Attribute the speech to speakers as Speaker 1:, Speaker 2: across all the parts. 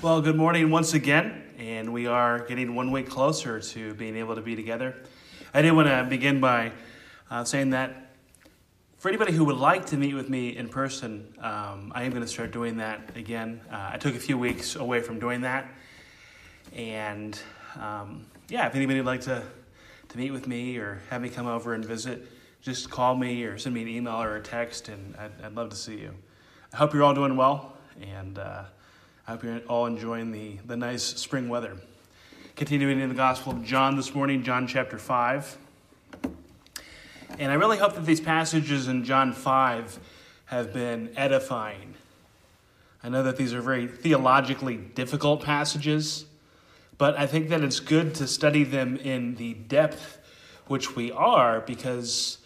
Speaker 1: Well, good morning once again, and we are getting one week closer to being able to be together. I did want to begin by uh, saying that for anybody who would like to meet with me in person, um, I am going to start doing that again. Uh, I took a few weeks away from doing that, and um, yeah, if anybody would like to, to meet with me or have me come over and visit, just call me or send me an email or a text, and I'd, I'd love to see you. I hope you're all doing well, and uh, I hope you're all enjoying the, the nice spring weather. Continuing in the Gospel of John this morning, John chapter 5. And I really hope that these passages in John 5 have been edifying. I know that these are very theologically difficult passages, but I think that it's good to study them in the depth which we are because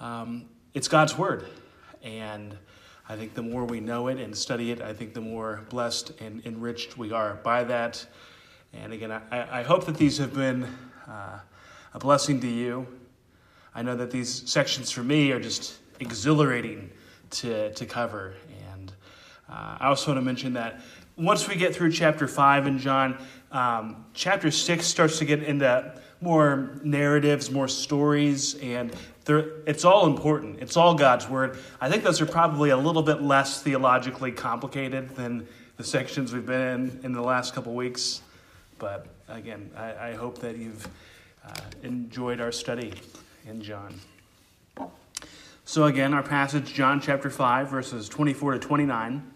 Speaker 1: um, it's God's Word. And I think the more we know it and study it, I think the more blessed and enriched we are by that. And again, I, I hope that these have been uh, a blessing to you. I know that these sections for me are just exhilarating to, to cover. And uh, I also want to mention that once we get through chapter 5 in John, um, chapter 6 starts to get into more narratives, more stories, and it's all important. It's all God's word. I think those are probably a little bit less theologically complicated than the sections we've been in in the last couple weeks. But again, I, I hope that you've uh, enjoyed our study in John. So, again, our passage, John chapter 5, verses 24 to 29.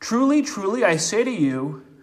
Speaker 1: Truly, truly, I say to you,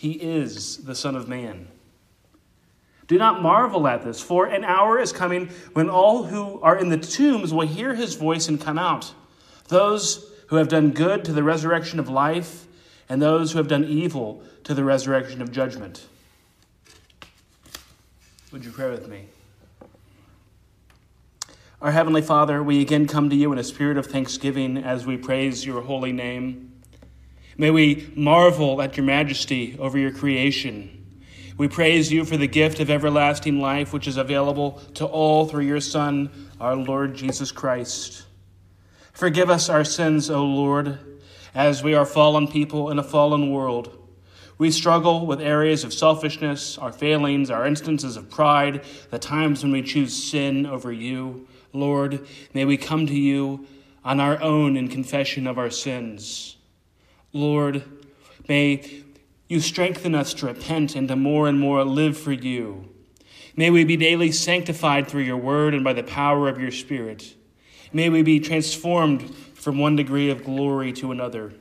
Speaker 1: he is the Son of Man. Do not marvel at this, for an hour is coming when all who are in the tombs will hear his voice and come out. Those who have done good to the resurrection of life, and those who have done evil to the resurrection of judgment. Would you pray with me? Our Heavenly Father, we again come to you in a spirit of thanksgiving as we praise your holy name. May we marvel at your majesty over your creation. We praise you for the gift of everlasting life, which is available to all through your Son, our Lord Jesus Christ. Forgive us our sins, O Lord, as we are fallen people in a fallen world. We struggle with areas of selfishness, our failings, our instances of pride, the times when we choose sin over you. Lord, may we come to you on our own in confession of our sins. Lord, may you strengthen us to repent and to more and more live for you. May we be daily sanctified through your word and by the power of your Spirit. May we be transformed from one degree of glory to another.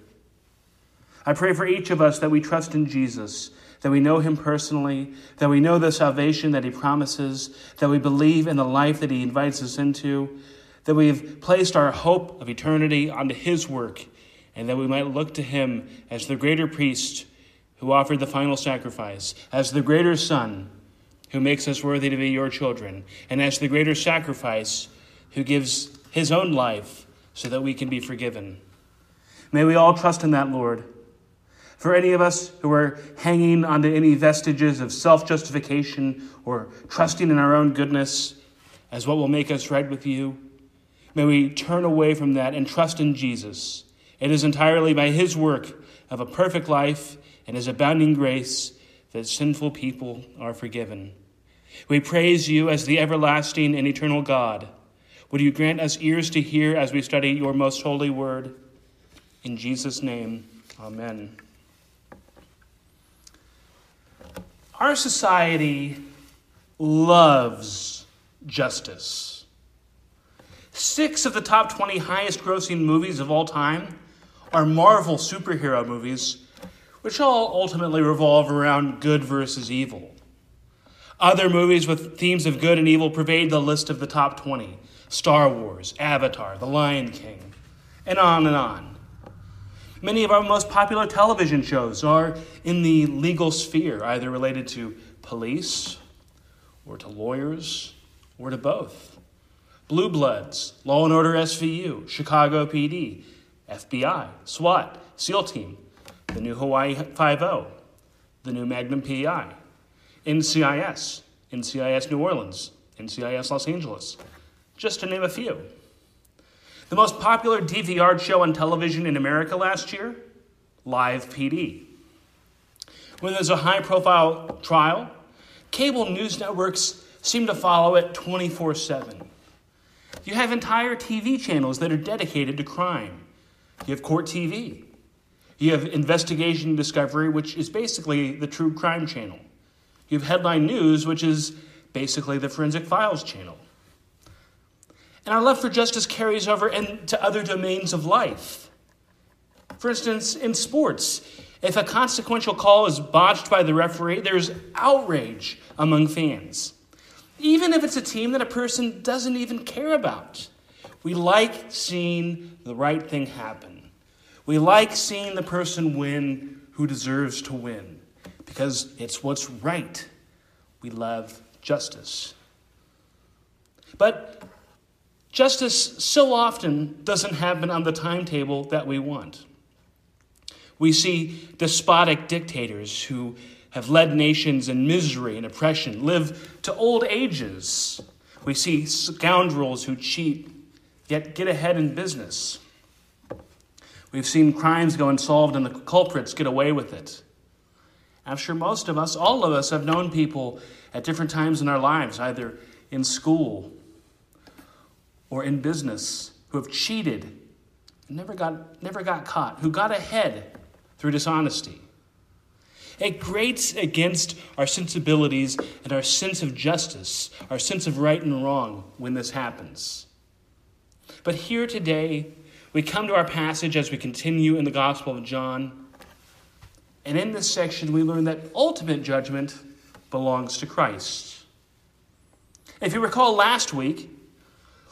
Speaker 1: I pray for each of us that we trust in Jesus, that we know him personally, that we know the salvation that he promises, that we believe in the life that he invites us into, that we've placed our hope of eternity onto his work and that we might look to him as the greater priest who offered the final sacrifice, as the greater Son who makes us worthy to be your children, and as the greater sacrifice who gives his own life so that we can be forgiven. May we all trust in that, Lord. For any of us who are hanging onto any vestiges of self justification or trusting in our own goodness as what will make us right with you, may we turn away from that and trust in Jesus it is entirely by his work of a perfect life and his abounding grace that sinful people are forgiven. We praise you as the everlasting and eternal God. Would you grant us ears to hear as we study your most holy word? In Jesus' name, amen. Our society loves justice. Six of the top 20 highest grossing movies of all time are Marvel superhero movies, which all ultimately revolve around good versus evil. Other movies with themes of good and evil pervade the list of the top 20 Star Wars, Avatar, The Lion King, and on and on. Many of our most popular television shows are in the legal sphere, either related to police or to lawyers or to both. Blue Bloods, Law and Order SVU, Chicago PD, FBI, SWAT, SEAL Team, the new Hawaii 5 the new Magnum PI, NCIS, NCIS New Orleans, NCIS Los Angeles, just to name a few. The most popular DVR show on television in America last year? Live PD. When there's a high profile trial, cable news networks seem to follow it 24 7. You have entire TV channels that are dedicated to crime. You have Court TV. You have Investigation Discovery, which is basically the true crime channel. You have Headline News, which is basically the Forensic Files channel. And our love for justice carries over into other domains of life. For instance, in sports, if a consequential call is botched by the referee, there's outrage among fans. Even if it's a team that a person doesn't even care about. We like seeing the right thing happen. We like seeing the person win who deserves to win because it's what's right. We love justice. But Justice so often doesn't happen on the timetable that we want. We see despotic dictators who have led nations in misery and oppression live to old ages. We see scoundrels who cheat yet get ahead in business. We've seen crimes go unsolved and the culprits get away with it. I'm sure most of us, all of us, have known people at different times in our lives, either in school or in business who have cheated and never got, never got caught, who got ahead through dishonesty. It grates against our sensibilities and our sense of justice, our sense of right and wrong when this happens. But here today, we come to our passage as we continue in the Gospel of John. And in this section, we learn that ultimate judgment belongs to Christ. If you recall last week,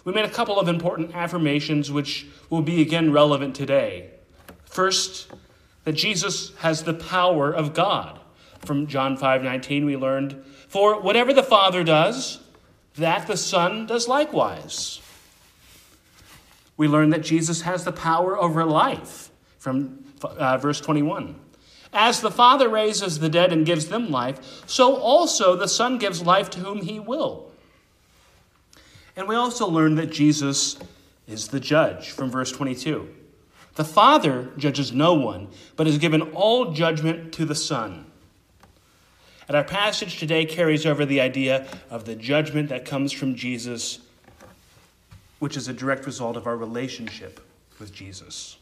Speaker 1: we made a couple of important affirmations which will be again relevant today. First, that Jesus has the power of God. From John 5:19 we learned, "For whatever the Father does, that the Son does likewise." We learn that Jesus has the power over life from uh, verse 21. As the Father raises the dead and gives them life, so also the Son gives life to whom he will. And we also learn that Jesus is the judge from verse 22. The Father judges no one, but has given all judgment to the Son. And our passage today carries over the idea of the judgment that comes from Jesus, which is a direct result of our relationship with Jesus.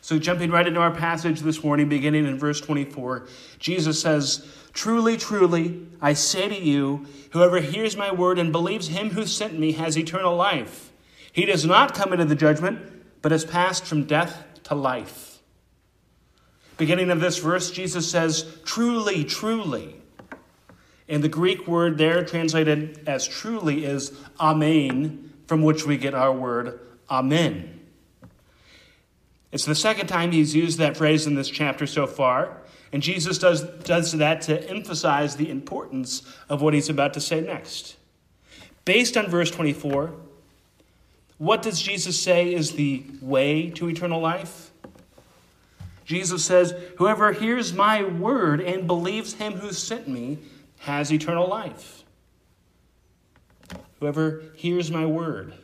Speaker 1: So, jumping right into our passage this morning, beginning in verse 24, Jesus says, Truly, truly, I say to you, whoever hears my word and believes him who sent me has eternal life. He does not come into the judgment, but has passed from death to life. Beginning of this verse, Jesus says, Truly, truly. And the Greek word there translated as truly is amen, from which we get our word amen. It's the second time he's used that phrase in this chapter so far. And Jesus does, does that to emphasize the importance of what he's about to say next. Based on verse 24, what does Jesus say is the way to eternal life? Jesus says, Whoever hears my word and believes him who sent me has eternal life. Whoever hears my word.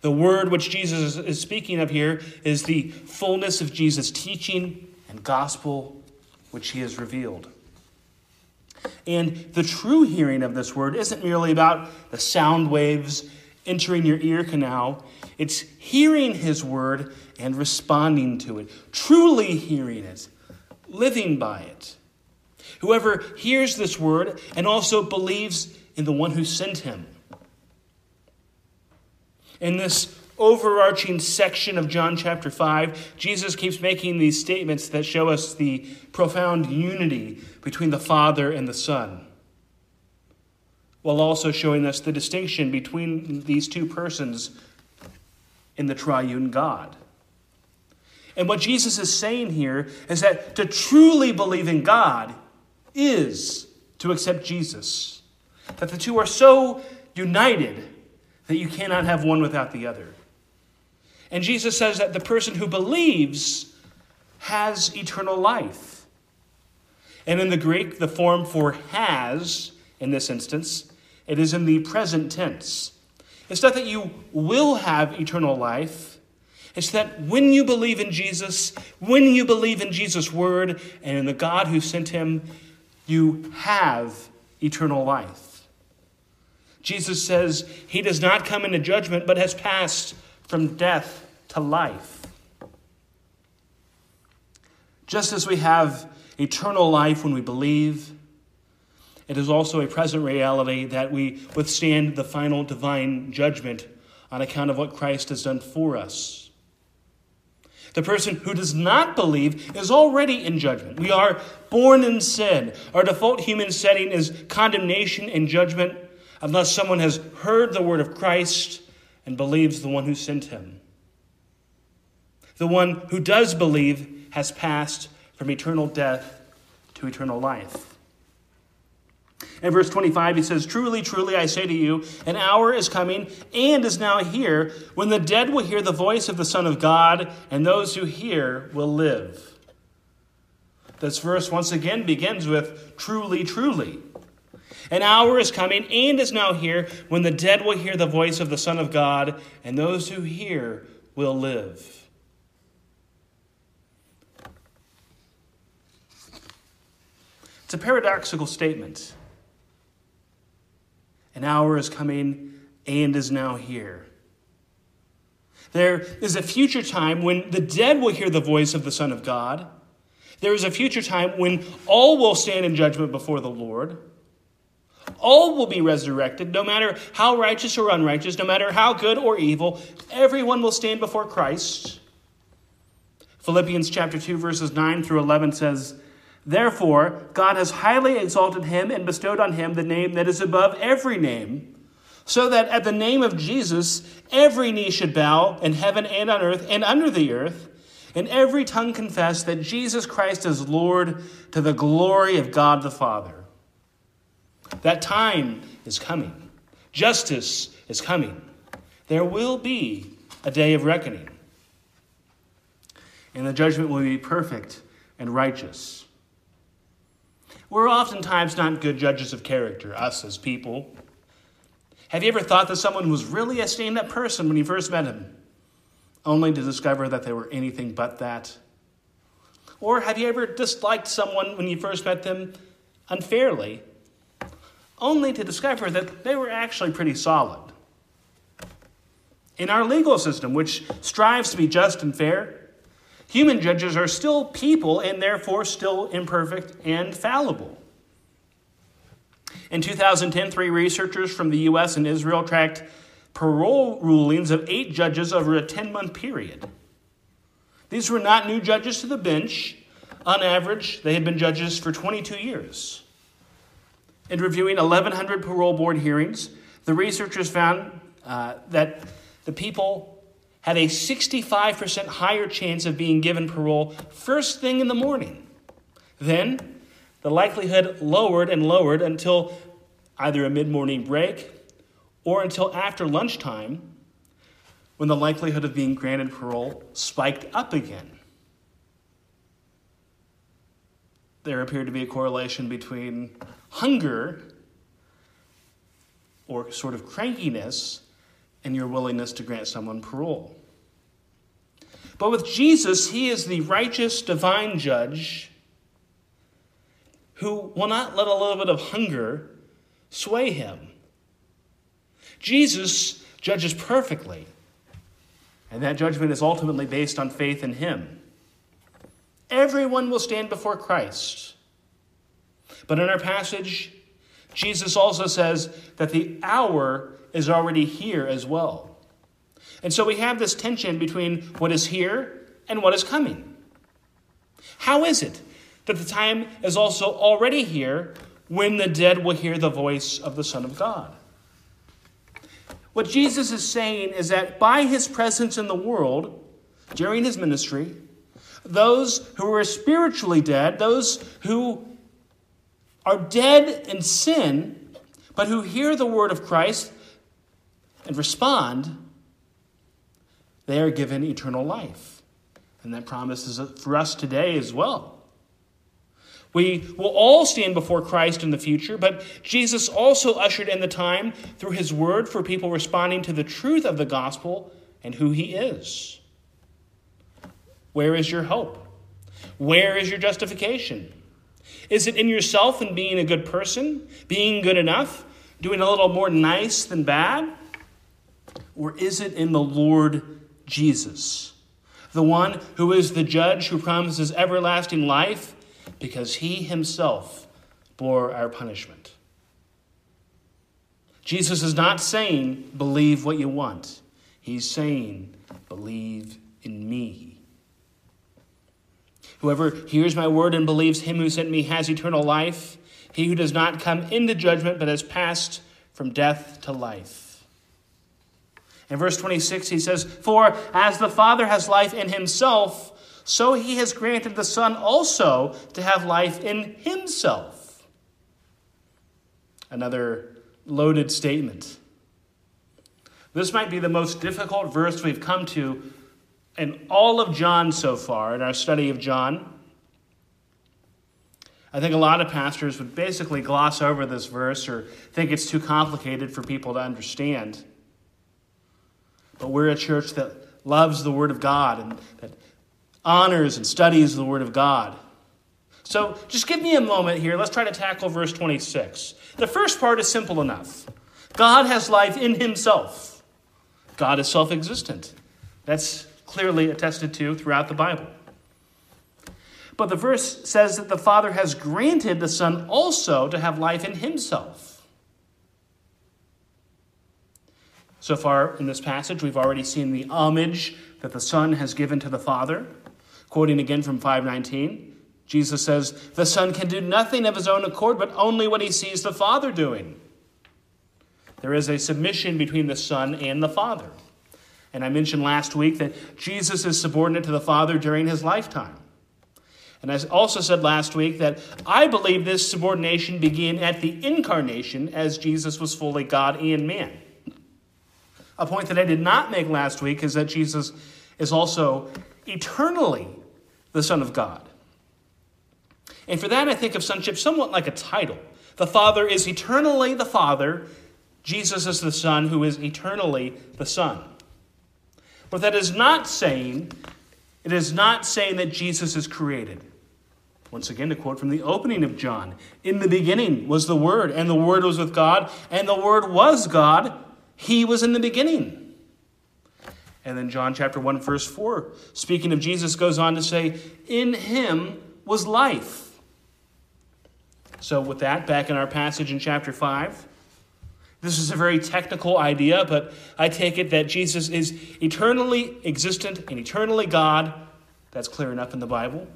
Speaker 1: The word which Jesus is speaking of here is the fullness of Jesus' teaching and gospel which he has revealed. And the true hearing of this word isn't merely about the sound waves entering your ear canal, it's hearing his word and responding to it, truly hearing it, living by it. Whoever hears this word and also believes in the one who sent him. In this overarching section of John chapter 5, Jesus keeps making these statements that show us the profound unity between the Father and the Son, while also showing us the distinction between these two persons in the triune God. And what Jesus is saying here is that to truly believe in God is to accept Jesus. That the two are so united that you cannot have one without the other. And Jesus says that the person who believes has eternal life. And in the Greek, the form for has, in this instance, it is in the present tense. It's not that you will have eternal life. It's that when you believe in Jesus, when you believe in Jesus' word and in the God who sent him, you have eternal life. Jesus says he does not come into judgment, but has passed from death to life. Just as we have eternal life when we believe, it is also a present reality that we withstand the final divine judgment on account of what Christ has done for us. The person who does not believe is already in judgment. We are born in sin. Our default human setting is condemnation and judgment unless someone has heard the word of Christ and believes the one who sent him. The one who does believe has passed from eternal death to eternal life. In verse 25, he says, Truly, truly, I say to you, an hour is coming and is now here when the dead will hear the voice of the Son of God, and those who hear will live. This verse once again begins with, Truly, truly. An hour is coming and is now here when the dead will hear the voice of the Son of God, and those who hear will live. It's a paradoxical statement. An hour is coming and is now here. There is a future time when the dead will hear the voice of the Son of God. There is a future time when all will stand in judgment before the Lord. All will be resurrected, no matter how righteous or unrighteous, no matter how good or evil. Everyone will stand before Christ. Philippians chapter 2 verses 9 through 11 says, Therefore, God has highly exalted him and bestowed on him the name that is above every name, so that at the name of Jesus every knee should bow in heaven and on earth and under the earth, and every tongue confess that Jesus Christ is Lord to the glory of God the Father. That time is coming. Justice is coming. There will be a day of reckoning. And the judgment will be perfect and righteous. We're oftentimes not good judges of character, us as people. Have you ever thought that someone was really a stand up person when you first met him, only to discover that they were anything but that? Or have you ever disliked someone when you first met them unfairly, only to discover that they were actually pretty solid? In our legal system, which strives to be just and fair, Human judges are still people and therefore still imperfect and fallible. In 2010, three researchers from the US and Israel tracked parole rulings of eight judges over a 10 month period. These were not new judges to the bench. On average, they had been judges for 22 years. In reviewing 1,100 parole board hearings, the researchers found uh, that the people had a 65% higher chance of being given parole first thing in the morning. Then, the likelihood lowered and lowered until either a mid morning break or until after lunchtime, when the likelihood of being granted parole spiked up again. There appeared to be a correlation between hunger or sort of crankiness and your willingness to grant someone parole. But with Jesus, he is the righteous divine judge who will not let a little bit of hunger sway him. Jesus judges perfectly, and that judgment is ultimately based on faith in him. Everyone will stand before Christ. But in our passage, Jesus also says that the hour is already here as well. And so we have this tension between what is here and what is coming. How is it that the time is also already here when the dead will hear the voice of the Son of God? What Jesus is saying is that by his presence in the world during his ministry, those who are spiritually dead, those who are dead in sin, but who hear the word of Christ and respond, they are given eternal life. And that promise is for us today as well. We will all stand before Christ in the future, but Jesus also ushered in the time through his word for people responding to the truth of the gospel and who he is. Where is your hope? Where is your justification? Is it in yourself and being a good person, being good enough, doing a little more nice than bad? Or is it in the Lord Jesus, the one who is the judge who promises everlasting life because he himself bore our punishment? Jesus is not saying, believe what you want. He's saying, believe in me. Whoever hears my word and believes him who sent me has eternal life. He who does not come into judgment, but has passed from death to life. In verse 26, he says, For as the Father has life in himself, so he has granted the Son also to have life in himself. Another loaded statement. This might be the most difficult verse we've come to in all of John so far, in our study of John. I think a lot of pastors would basically gloss over this verse or think it's too complicated for people to understand. But we're a church that loves the Word of God and that honors and studies the Word of God. So just give me a moment here. Let's try to tackle verse 26. The first part is simple enough God has life in Himself. God is self existent. That's clearly attested to throughout the Bible. But the verse says that the Father has granted the Son also to have life in Himself. So far in this passage, we've already seen the homage that the Son has given to the Father. Quoting again from 519, Jesus says, The Son can do nothing of his own accord, but only what he sees the Father doing. There is a submission between the Son and the Father. And I mentioned last week that Jesus is subordinate to the Father during his lifetime. And I also said last week that I believe this subordination began at the incarnation as Jesus was fully God and man. A point that I did not make last week is that Jesus is also eternally the Son of God. And for that, I think of sonship somewhat like a title. The Father is eternally the Father, Jesus is the Son who is eternally the Son. But that is not saying, it is not saying that Jesus is created. Once again, to quote from the opening of John In the beginning was the Word, and the Word was with God, and the Word was God. He was in the beginning. And then John chapter 1, verse 4, speaking of Jesus, goes on to say, In him was life. So, with that, back in our passage in chapter 5, this is a very technical idea, but I take it that Jesus is eternally existent and eternally God. That's clear enough in the Bible.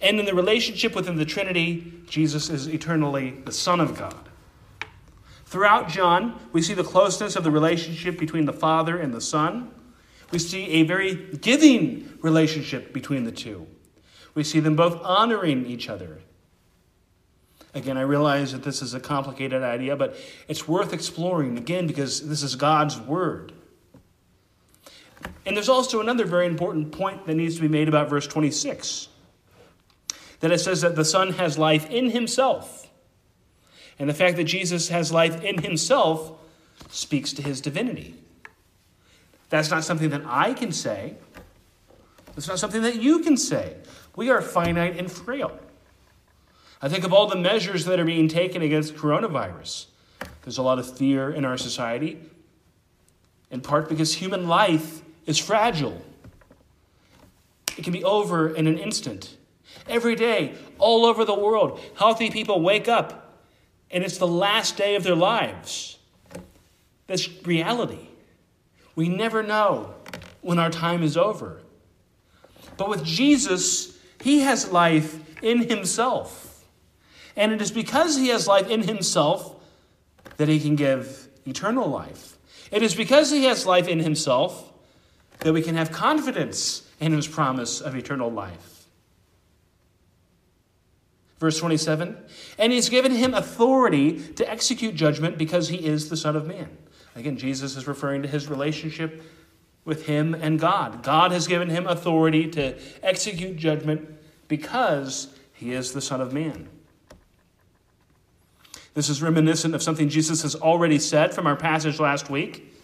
Speaker 1: And in the relationship within the Trinity, Jesus is eternally the Son of God. Throughout John, we see the closeness of the relationship between the Father and the Son. We see a very giving relationship between the two. We see them both honoring each other. Again, I realize that this is a complicated idea, but it's worth exploring again because this is God's Word. And there's also another very important point that needs to be made about verse 26 that it says that the Son has life in himself. And the fact that Jesus has life in himself speaks to his divinity. That's not something that I can say. It's not something that you can say. We are finite and frail. I think of all the measures that are being taken against coronavirus. There's a lot of fear in our society, in part because human life is fragile. It can be over in an instant. Every day, all over the world, healthy people wake up and it's the last day of their lives. That's reality. We never know when our time is over. But with Jesus, he has life in himself. And it is because he has life in himself that he can give eternal life. It is because he has life in himself that we can have confidence in his promise of eternal life. Verse 27 And he's given him authority to execute judgment because he is the Son of Man. Again, Jesus is referring to his relationship with him and God. God has given him authority to execute judgment because he is the Son of Man. This is reminiscent of something Jesus has already said from our passage last week,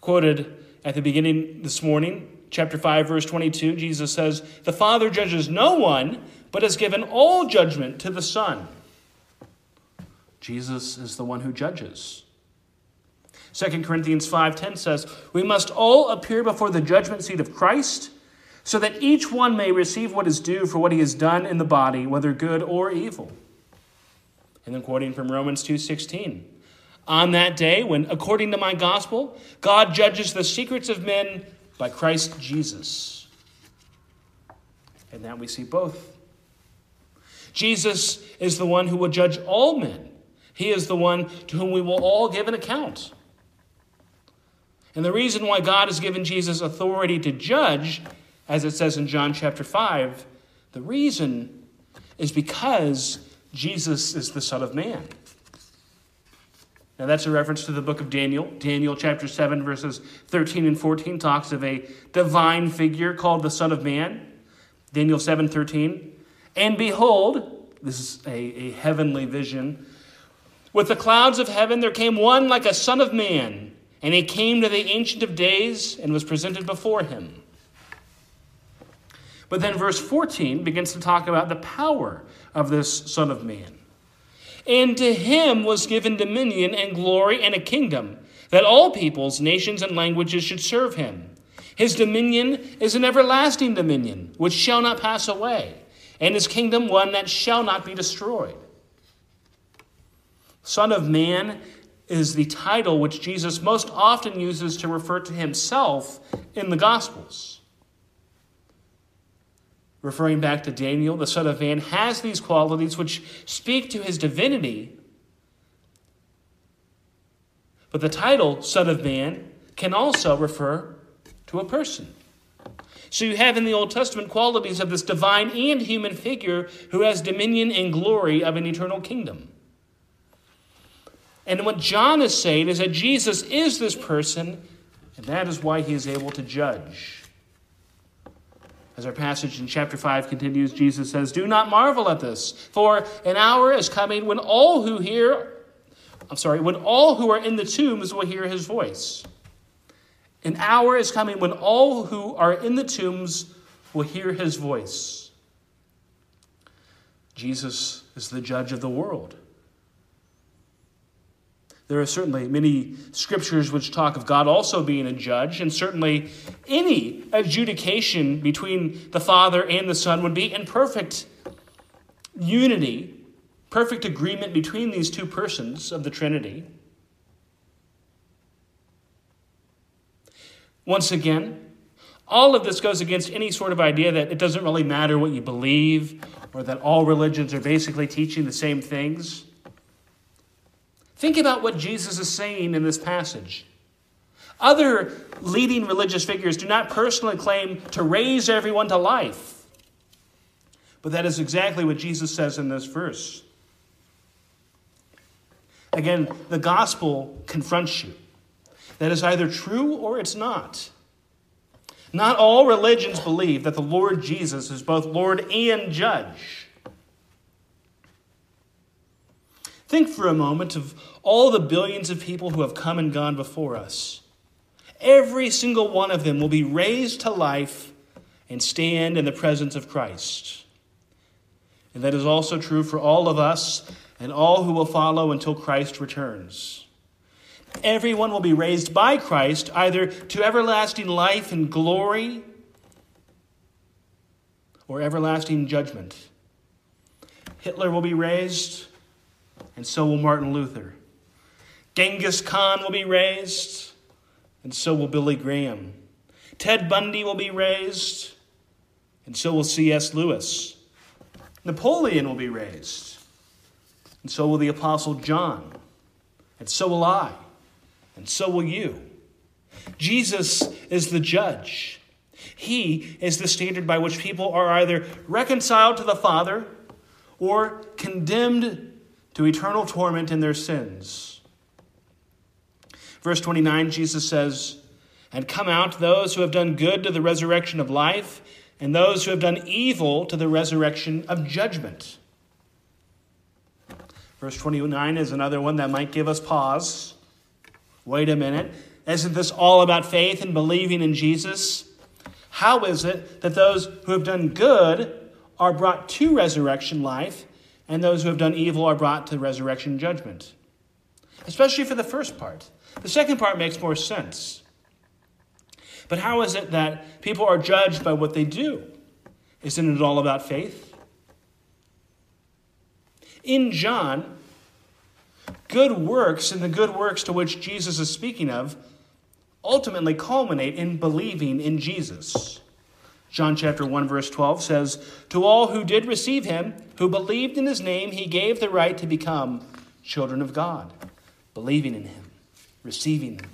Speaker 1: quoted at the beginning this morning, chapter 5, verse 22. Jesus says, The Father judges no one, but has given all judgment to the Son. Jesus is the one who judges. 2 Corinthians 5:10 says, "We must all appear before the judgment seat of Christ, so that each one may receive what is due for what he has done in the body, whether good or evil." And then quoting from Romans 2:16, "On that day when according to my gospel, God judges the secrets of men by Christ Jesus." And that we see both Jesus is the one who will judge all men. He is the one to whom we will all give an account. And the reason why God has given Jesus authority to judge, as it says in John chapter 5, the reason is because Jesus is the Son of Man. Now, that's a reference to the book of Daniel. Daniel chapter 7, verses 13 and 14 talks of a divine figure called the Son of Man. Daniel 7 13. And behold, this is a, a heavenly vision. With the clouds of heaven there came one like a son of man, and he came to the Ancient of Days and was presented before him. But then verse 14 begins to talk about the power of this Son of Man. And to him was given dominion and glory and a kingdom, that all peoples, nations, and languages should serve him. His dominion is an everlasting dominion, which shall not pass away and his kingdom one that shall not be destroyed. Son of Man is the title which Jesus most often uses to refer to himself in the Gospels. Referring back to Daniel, the Son of Man has these qualities which speak to his divinity. But the title, Son of Man, can also refer to a person. So you have in the Old Testament qualities of this divine and human figure who has dominion and glory of an eternal kingdom. And what John is saying is that Jesus is this person, and that is why he is able to judge. As our passage in chapter 5 continues, Jesus says, Do not marvel at this, for an hour is coming when all who hear, I'm sorry, when all who are in the tombs will hear his voice. An hour is coming when all who are in the tombs will hear his voice. Jesus is the judge of the world. There are certainly many scriptures which talk of God also being a judge, and certainly any adjudication between the Father and the Son would be in perfect unity, perfect agreement between these two persons of the Trinity. Once again, all of this goes against any sort of idea that it doesn't really matter what you believe or that all religions are basically teaching the same things. Think about what Jesus is saying in this passage. Other leading religious figures do not personally claim to raise everyone to life. But that is exactly what Jesus says in this verse. Again, the gospel confronts you. That is either true or it's not. Not all religions believe that the Lord Jesus is both Lord and Judge. Think for a moment of all the billions of people who have come and gone before us. Every single one of them will be raised to life and stand in the presence of Christ. And that is also true for all of us and all who will follow until Christ returns. Everyone will be raised by Christ either to everlasting life and glory or everlasting judgment. Hitler will be raised, and so will Martin Luther. Genghis Khan will be raised, and so will Billy Graham. Ted Bundy will be raised, and so will C.S. Lewis. Napoleon will be raised, and so will the Apostle John, and so will I and so will you. Jesus is the judge. He is the standard by which people are either reconciled to the Father or condemned to eternal torment in their sins. Verse 29, Jesus says, And come out those who have done good to the resurrection of life, and those who have done evil to the resurrection of judgment. Verse 29 is another one that might give us pause. Wait a minute. Isn't this all about faith and believing in Jesus? How is it that those who have done good are brought to resurrection life, and those who have done evil are brought to resurrection judgment? Especially for the first part. The second part makes more sense. But how is it that people are judged by what they do? Isn't it all about faith? In John, good works and the good works to which Jesus is speaking of ultimately culminate in believing in Jesus. John chapter 1 verse 12 says, "To all who did receive him, who believed in his name, he gave the right to become children of God." Believing in him, receiving him.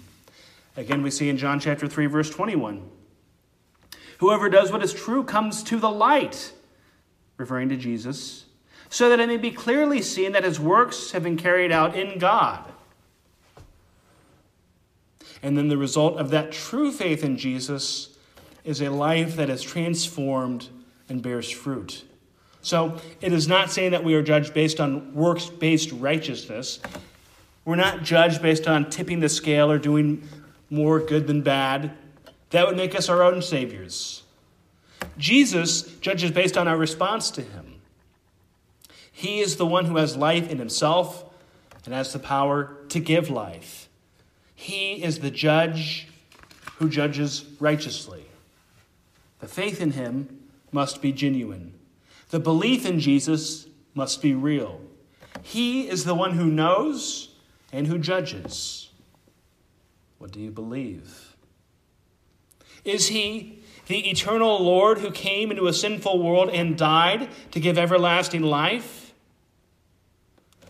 Speaker 1: Again we see in John chapter 3 verse 21, "Whoever does what is true comes to the light," referring to Jesus, "so that it may be clearly seen that his works have been carried out in God." And then the result of that true faith in Jesus is a life that is transformed and bears fruit. So it is not saying that we are judged based on works based righteousness. We're not judged based on tipping the scale or doing more good than bad. That would make us our own saviors. Jesus judges based on our response to him. He is the one who has life in himself and has the power to give life. He is the judge who judges righteously. The faith in him must be genuine. The belief in Jesus must be real. He is the one who knows and who judges. What do you believe? Is he the eternal Lord who came into a sinful world and died to give everlasting life?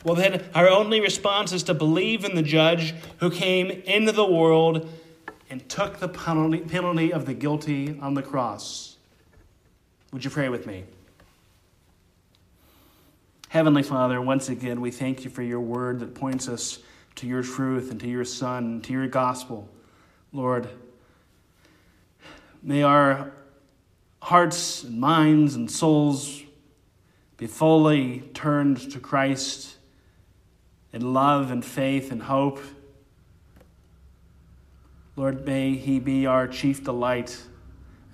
Speaker 1: Well, then, our only response is to believe in the judge who came into the world and took the penalty of the guilty on the cross. Would you pray with me? Heavenly Father, once again, we thank you for your word that points us to your truth and to your Son, to your gospel. Lord, may our hearts and minds and souls be fully turned to Christ in love and faith and hope. Lord, may He be our chief delight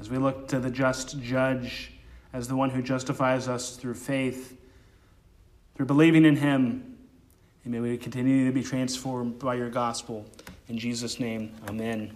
Speaker 1: as we look to the just judge as the one who justifies us through faith, through believing in Him. And may we continue to be transformed by your gospel. In Jesus' name, amen.